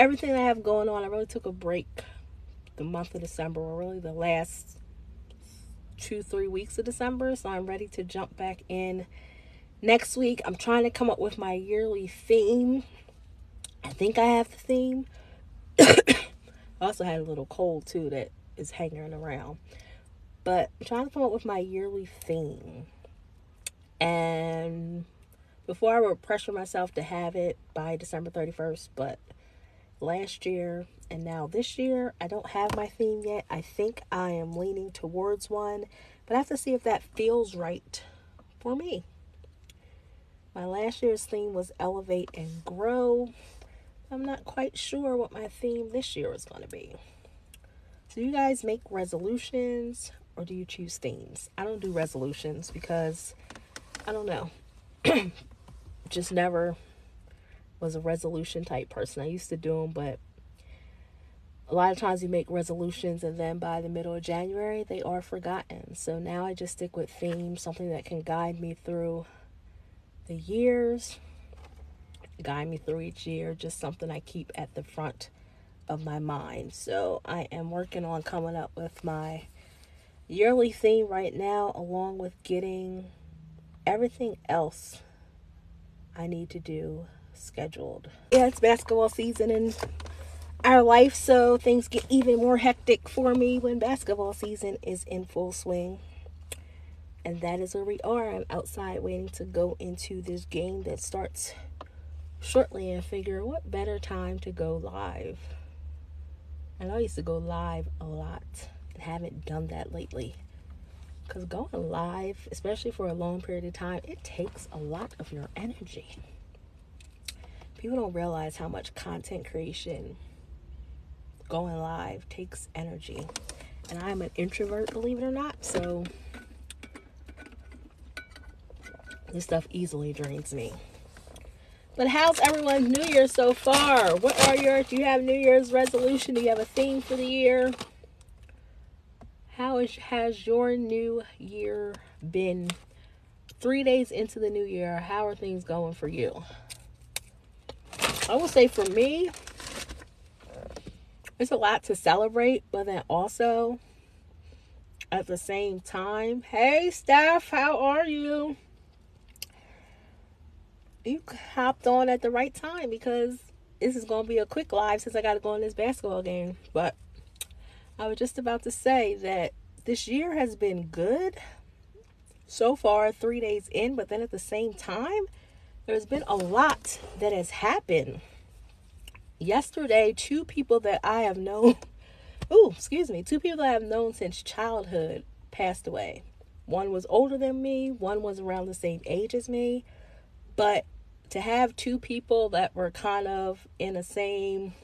everything I have going on, I really took a break the month of December, or really the last two, three weeks of December. So I'm ready to jump back in next week. I'm trying to come up with my yearly theme. I think I have the theme. I also had a little cold too that is hanging around. But I'm trying to come up with my yearly theme. And before I would pressure myself to have it by December 31st, but last year and now this year I don't have my theme yet. I think I am leaning towards one, but I have to see if that feels right for me. My last year's theme was elevate and grow. I'm not quite sure what my theme this year is going to be. Do you guys make resolutions or do you choose themes? I don't do resolutions because I don't know. Just never was a resolution type person. I used to do them, but a lot of times you make resolutions and then by the middle of January they are forgotten. So now I just stick with themes, something that can guide me through the years, guide me through each year, just something I keep at the front of my mind. So I am working on coming up with my yearly theme right now, along with getting everything else I need to do scheduled. Yeah, it's basketball season and our life, so things get even more hectic for me when basketball season is in full swing. And that is where we are. I'm outside waiting to go into this game that starts shortly and figure what better time to go live. And I used to go live a lot and haven't done that lately. Because going live, especially for a long period of time, it takes a lot of your energy. People don't realize how much content creation going live takes energy. And I'm an introvert, believe it or not. So this stuff easily drains me. But how's everyone's New Year so far? What are your, do you have New Year's resolution? Do you have a theme for the year? How is, has your new year been? Three days into the new year, how are things going for you? I will say for me, it's a lot to celebrate, but then also at the same time, hey Steph, how are you? You hopped on at the right time because this is going to be a quick live since I got to go in this basketball game. But I was just about to say that this year has been good so far, three days in, but then at the same time, there's been a lot that has happened yesterday, two people that I have known, oh, excuse me, two people that I have known since childhood passed away. One was older than me, one was around the same age as me. But to have two people that were kind of in the same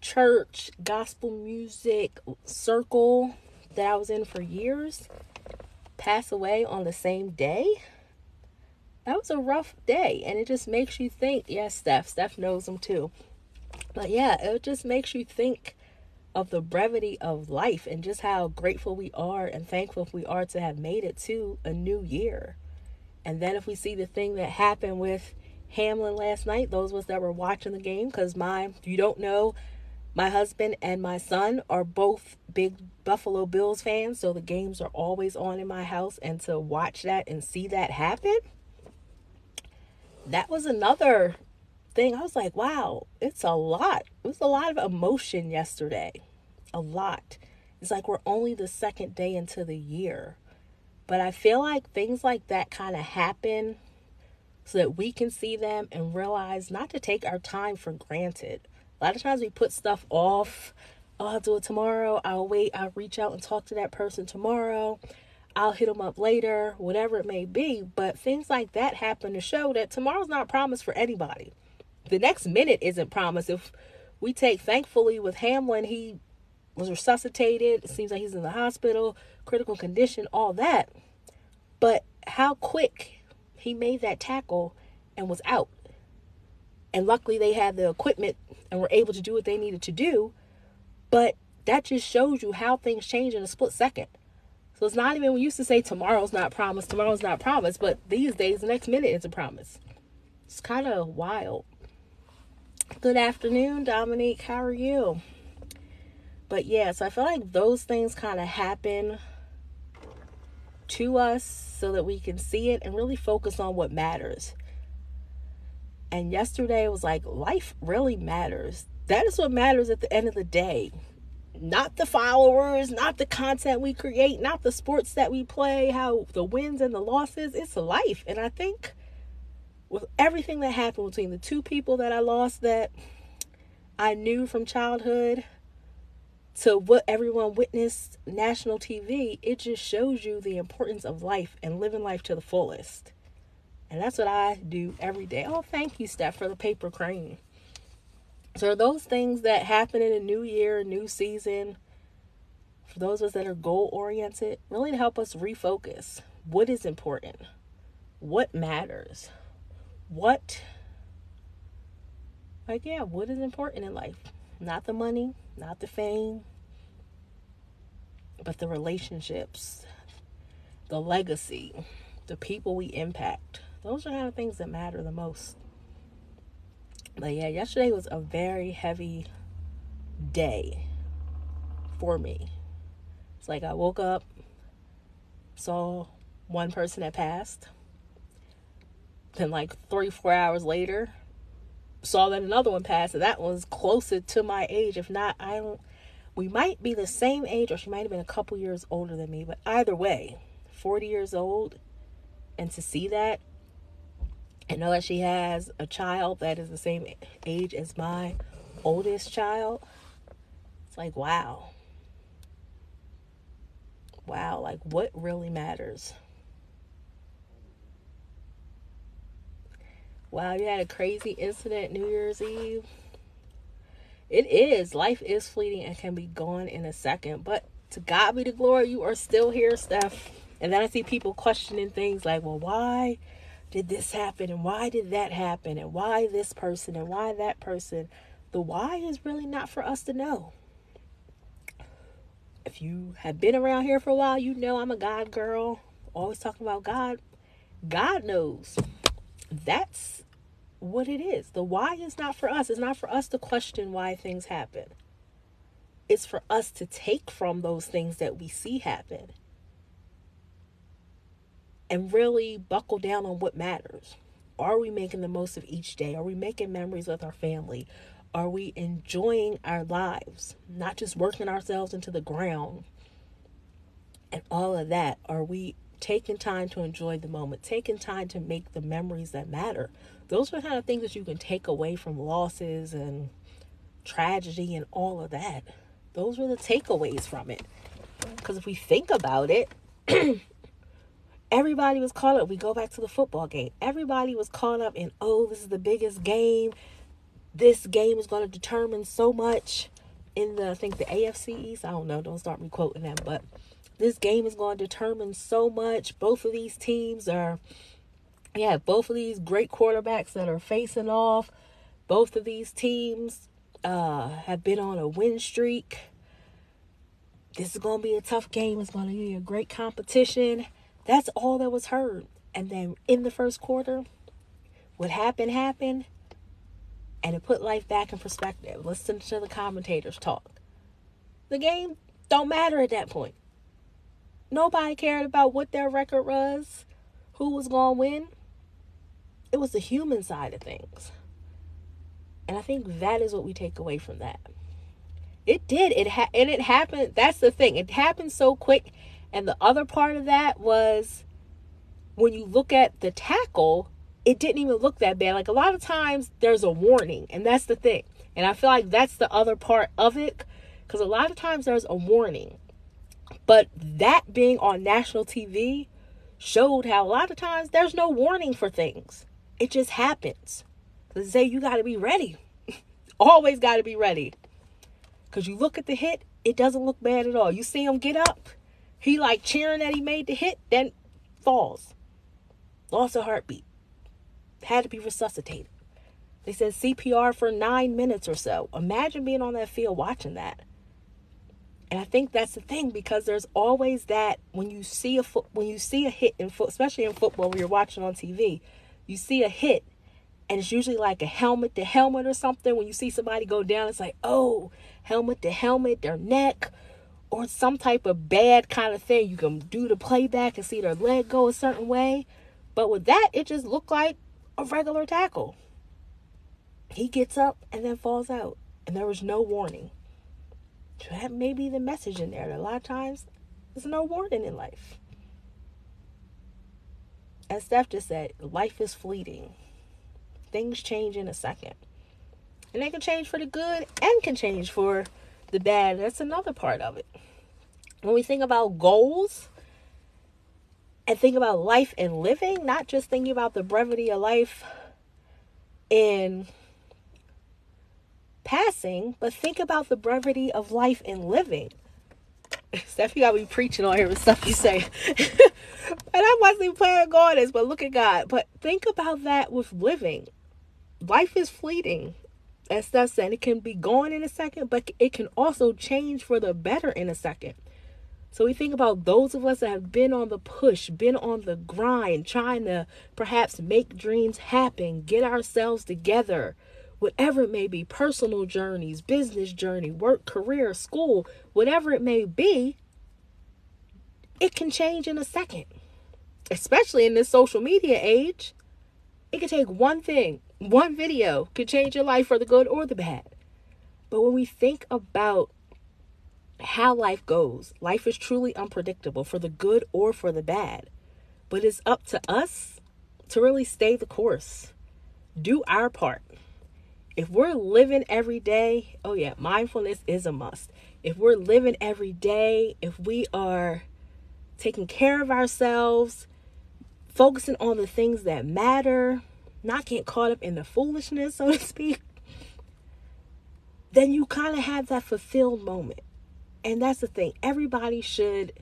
church, gospel music circle that I was in for years pass away on the same day, that was a rough day. And it just makes you think, yes, Steph, Steph knows them too. But yeah, it just makes you think of the brevity of life and just how grateful we are and thankful we are to have made it to a new year. And then if we see the thing that happened with Hamlin last night, those of us that were watching the game, because my, you don't know, my husband and my son are both big Buffalo Bills fans, so the games are always on in my house. And to watch that and see that happen, that was another thing. I was like, wow, it's a lot. It was a lot of emotion yesterday. A lot. It's like we're only the second day into the year. But I feel like things like that kind of happen so that we can see them and realize not to take our time for granted. A lot of times we put stuff off. Oh, I'll do it tomorrow. I'll wait. I'll reach out and talk to that person tomorrow. I'll hit them up later, whatever it may be. But things like that happen to show that tomorrow's not promised for anybody the next minute isn't promised. If we take, thankfully, with Hamlin, he was resuscitated. It seems like he's in the hospital, critical condition, all that. But how quick he made that tackle and was out. And luckily, they had the equipment and were able to do what they needed to do. But that just shows you how things change in a split second. So it's not even we used to say tomorrow's not promised, tomorrow's not promised, but these days the next minute is a promise. It's kind of wild. Good afternoon, Dominique. How are you? But yeah, so I feel like those things kind of happen to us so that we can see it and really focus on what matters. And yesterday was like, life really matters. That is what matters at the end of the day. Not the followers, not the content we create, not the sports that we play, how the wins and the losses. It's life. And I think with everything that happened between the two people that I lost that I knew from childhood to what everyone witnessed national TV, it just shows you the importance of life and living life to the fullest. And that's what I do every day. Oh, thank you, Steph, for the paper crane. So, those things that happen in a new year, a new season, for those of us that are goal oriented, really to help us refocus. What is important? What matters? What, like, yeah, what is important in life? Not the money, not the fame, but the relationships, the legacy, the people we impact. Those are kind of things that matter the most. But yeah, yesterday was a very heavy day for me. It's like I woke up, saw one person that passed. Then, like three, four hours later, saw that another one passed. And that was closer to my age. If not, I don't, we might be the same age, or she might have been a couple years older than me. But either way, 40 years old, and to see that and know that she has a child that is the same age as my oldest child, it's like, wow. Wow, like what really matters? Wow, you had a crazy incident New Year's Eve. It is. Life is fleeting and can be gone in a second. But to God be the glory, you are still here, Steph. And then I see people questioning things like, well, why did this happen? And why did that happen? And why this person? And why that person? The why is really not for us to know. If you have been around here for a while, you know I'm a God girl. Always talking about God. God knows. That's what it is. The why is not for us. It's not for us to question why things happen. It's for us to take from those things that we see happen and really buckle down on what matters. Are we making the most of each day? Are we making memories with our family? Are we enjoying our lives? Not just working ourselves into the ground and all of that. Are we taking time to enjoy the moment, taking time to make the memories that matter? Those are the kind of things that you can take away from losses and tragedy and all of that. Those were the takeaways from it. Because if we think about it, everybody was caught up. We go back to the football game. Everybody was caught up in, oh, this is the biggest game. This game is going to determine so much in the, I think the AFC East. I don't know. Don't start me quoting them. But this game is going to determine so much. Both of these teams are, yeah, both of these great quarterbacks that are facing off. Both of these teams uh, have been on a win streak. This is going to be a tough game. It's going to be a great competition that's all that was heard. And then in the first quarter, what happened happened. And it put life back in perspective. Listen to the commentators talk. The game don't matter at that point. Nobody cared about what their record was, who was going to win. It was the human side of things. And I think that is what we take away from that. It did. It ha- and it happened. That's the thing. It happened so quick and the other part of that was when you look at the tackle, it didn't even look that bad. Like a lot of times there's a warning, and that's the thing. And I feel like that's the other part of it because a lot of times there's a warning. But that being on national TV showed how a lot of times there's no warning for things. It just happens. They say you got to be ready. Always got to be ready. Because you look at the hit, it doesn't look bad at all. You see him get up, he like cheering that he made the hit, then falls. Lost a heartbeat. Had to be resuscitated. They said CPR for nine minutes or so. Imagine being on that field watching that. And I think that's the thing because there's always that when you see a foot when you see a hit in foot, especially in football when you're watching on TV, you see a hit and it's usually like a helmet to helmet or something. When you see somebody go down, it's like, oh, helmet to helmet, their neck, or some type of bad kind of thing. You can do the playback and see their leg go a certain way. But with that, it just looked like a regular tackle. He gets up and then falls out, and there was no warning. So that may be the message in there. A lot of times, there's no warning in life. As Steph just said, life is fleeting. Things change in a second. And they can change for the good and can change for the bad. That's another part of it. When we think about goals and think about life and living, not just thinking about the brevity of life in passing, but think about the brevity of life in living. Steph, you got me preaching on here with stuff you say. and I wasn't even planning on this, but look at God. But think about that with living life is fleeting. As Steph said, it can be gone in a second, but it can also change for the better in a second. So we think about those of us that have been on the push, been on the grind, trying to perhaps make dreams happen, get ourselves together, whatever it may be personal journeys, business journey, work, career, school, whatever it may be it can change in a second, especially in this social media age. It can take one thing, one video could change your life for the good or the bad. But when we think about how life goes, life is truly unpredictable for the good or for the bad. But it's up to us to really stay the course, do our part. If we're living every day, oh yeah, mindfulness is a must. If we're living every day, if we are taking care of ourselves, focusing on the things that matter, not getting caught up in the foolishness, so to speak, then you kind of have that fulfilled moment. And that's the thing. Everybody should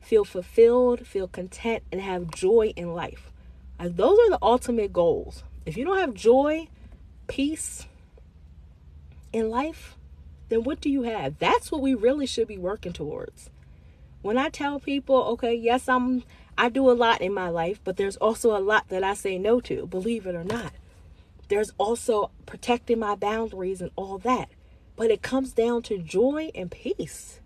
feel fulfilled, feel content, and have joy in life. Like those are the ultimate goals. If you don't have joy, peace in life, then what do you have? That's what we really should be working towards. When I tell people, okay, yes, I'm I do a lot in my life, but there's also a lot that I say no to, believe it or not. There's also protecting my boundaries and all that. But it comes down to joy and peace.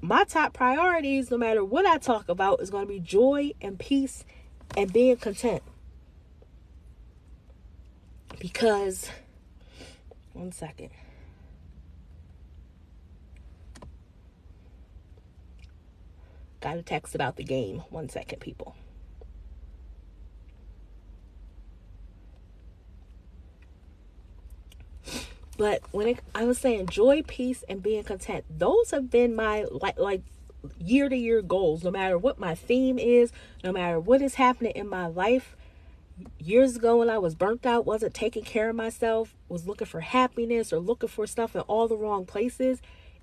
My top priorities, no matter what I talk about, is going to be joy and peace and being content. Because, one second. Got a text about the game. One second, people. But when it, I was saying joy, peace, and being content, those have been my like like year to year goals. No matter what my theme is, no matter what is happening in my life. Years ago, when I was burnt out, wasn't taking care of myself, was looking for happiness or looking for stuff in all the wrong places,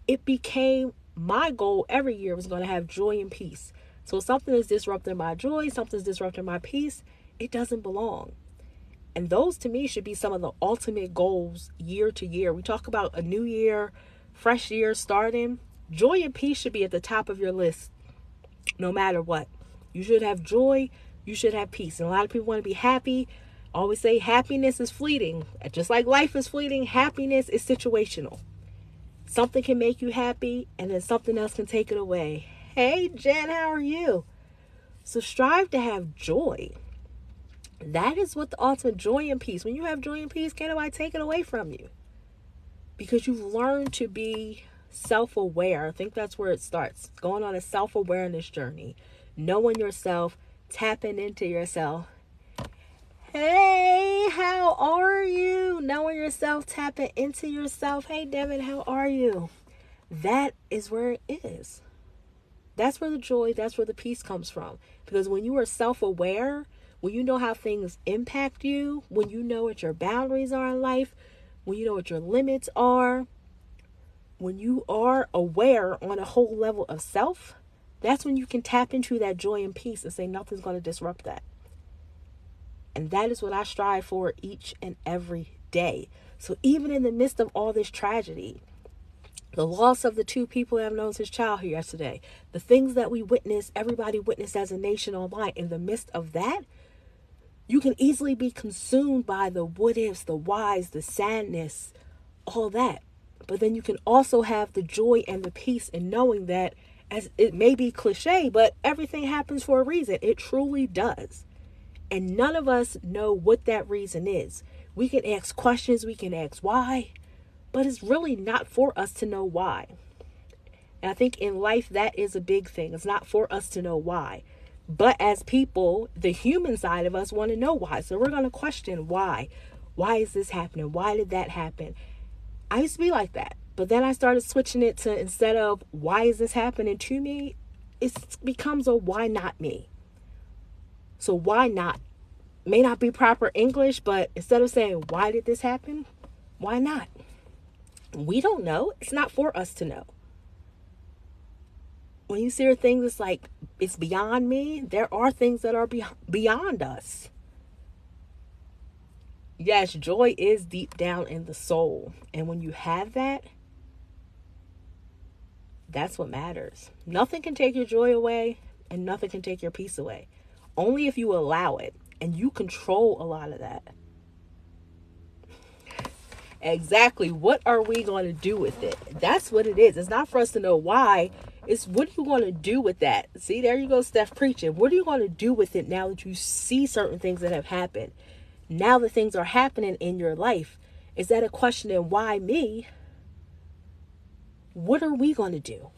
it became my goal every year was going to have joy and peace. So something is disrupting my joy, something's disrupting my peace, it doesn't belong. And those to me should be some of the ultimate goals year to year. We talk about a new year, fresh year starting. Joy and peace should be at the top of your list no matter what. You should have joy, you should have peace. And a lot of people want to be happy. always say happiness is fleeting. Just like life is fleeting, happiness is situational. Something can make you happy, and then something else can take it away. Hey, Jen, how are you? So strive to have joy. That is what the ultimate joy and peace. When you have joy and peace, can't nobody take it away from you. Because you've learned to be self aware. I think that's where it starts. Going on a self awareness journey, knowing yourself, tapping into yourself, Hey, how are you? Knowing yourself, tapping into yourself. Hey, Devin, how are you? That is where it is. That's where the joy, that's where the peace comes from. Because when you are self aware, when you know how things impact you, when you know what your boundaries are in life, when you know what your limits are, when you are aware on a whole level of self, that's when you can tap into that joy and peace and say nothing's going to disrupt that. And that is what I strive for each and every day. So even in the midst of all this tragedy, the loss of the two people I've known since childhood yesterday, the things that we witnessed, everybody witnessed as a nation online, in the midst of that, You can easily be consumed by the what ifs, the whys, the sadness, all that. But then you can also have the joy and the peace in knowing that, as it may be cliche, but everything happens for a reason. It truly does. And none of us know what that reason is. We can ask questions, we can ask why, but it's really not for us to know why. And I think in life, that is a big thing. It's not for us to know why. But as people, the human side of us want to know why. So we're going to question why. Why is this happening? Why did that happen? I used to be like that. But then I started switching it to instead of why is this happening to me, it becomes a why not me. So why not? May not be proper English, but instead of saying why did this happen, why not? We don't know. It's not for us to know. When you see things it's like it's beyond me. There are things that are be- beyond us. Yes joy is deep down in the soul. And when you have that that's what matters. Nothing can take your joy away and nothing can take your peace away only if you allow it and you control a lot of that exactly what are we going to do with it that's what it is it's not for us to know why it's what are you going to do with that? See, there you go, Steph preaching. What are you going to do with it now that you see certain things that have happened? Now that things are happening in your life, is that a question of why me? What are we going to do?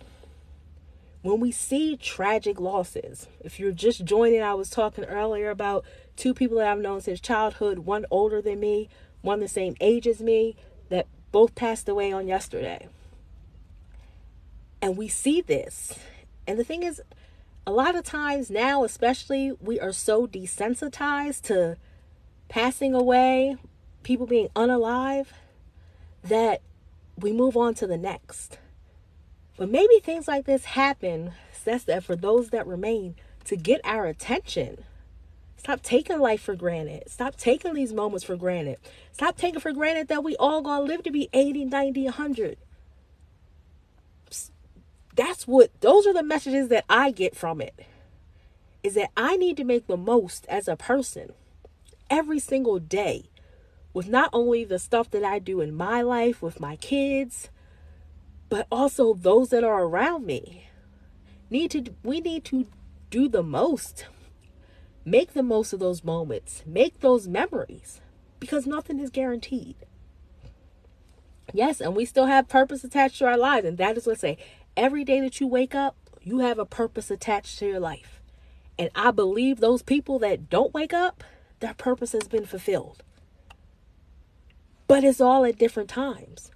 When we see tragic losses, if you're just joining, I was talking earlier about two people that I've known since childhood, one older than me, one the same age as me, that both passed away on yesterday. And we see this. And the thing is, a lot of times now, especially, we are so desensitized to passing away, people being unalive, that we move on to the next. But maybe things like this happen, that's that for those that remain, to get our attention. Stop taking life for granted. Stop taking these moments for granted. Stop taking for granted that we all gonna live to be 80, 90, 100 that's what those are the messages that I get from it. Is that I need to make the most as a person every single day with not only the stuff that I do in my life with my kids, but also those that are around me. Need to we need to do the most. Make the most of those moments. Make those memories because nothing is guaranteed. Yes, and we still have purpose attached to our lives, and that is what I say every day that you wake up, you have a purpose attached to your life. And I believe those people that don't wake up, their purpose has been fulfilled. But it's all at different times.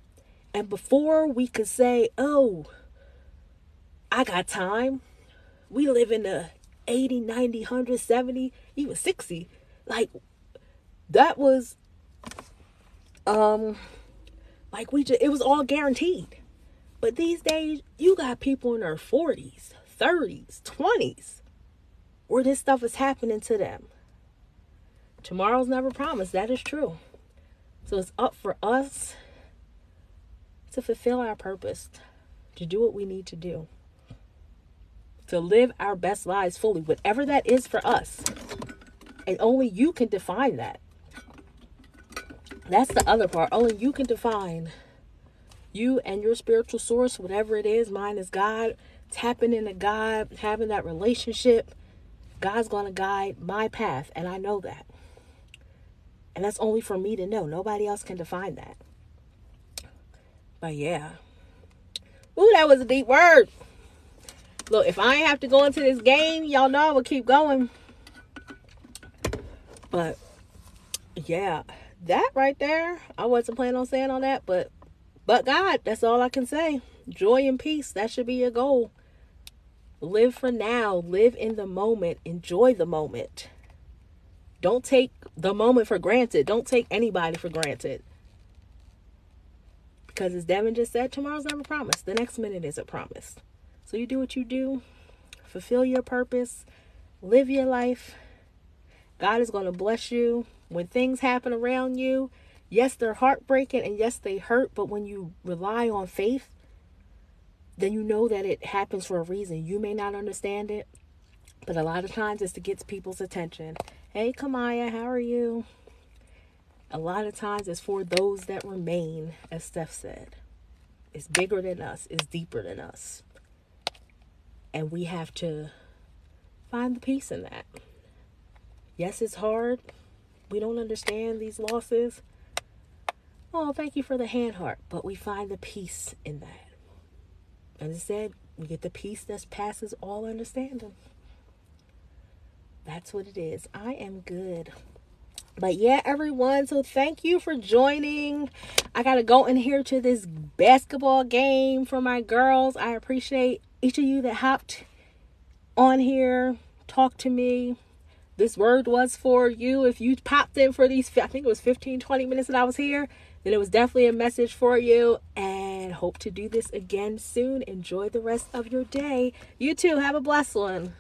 And before we could say, oh, I got time, we live in the 80, 90, 100, 70, even 60. Like, that was, um, like we just, it was all guaranteed. But these days, you got people in their 40s, 30s, 20s where this stuff is happening to them. Tomorrow's never promised. That is true. So it's up for us to fulfill our purpose, to do what we need to do, to live our best lives fully, whatever that is for us. And only you can define that. That's the other part. Only you can define you and your spiritual source, whatever it is, mine is God, tapping into God, having that relationship, God's going to guide my path. And I know that. And that's only for me to know. Nobody else can define that. But yeah. Ooh, that was a deep word. Look, if I ain't have to go into this game, y'all know I will keep going. But yeah, that right there, I wasn't planning on saying all that, but but God, that's all I can say. Joy and peace, that should be your goal. Live for now, live in the moment, enjoy the moment. Don't take the moment for granted. Don't take anybody for granted. Because as Devin just said, tomorrow's never promised. The next minute isn't promised. So you do what you do, fulfill your purpose, live your life. God is going to bless you when things happen around you Yes, they're heartbreaking and yes, they hurt, but when you rely on faith, then you know that it happens for a reason. You may not understand it, but a lot of times it's to get people's attention. Hey, Kamaya, how are you? A lot of times it's for those that remain, as Steph said. It's bigger than us, it's deeper than us. And we have to find the peace in that. Yes, it's hard. We don't understand these losses. Oh, thank you for the hand heart. But we find the peace in that. As I said, we get the peace that passes all understanding. That's what it is. I am good. But yeah, everyone, so thank you for joining. I got to go in here to this basketball game for my girls. I appreciate each of you that hopped on here, talked to me. This word was for you. If you popped in for these, I think it was 15, 20 minutes that I was here, then it was definitely a message for you. And hope to do this again soon. Enjoy the rest of your day. You too. Have a blessed one.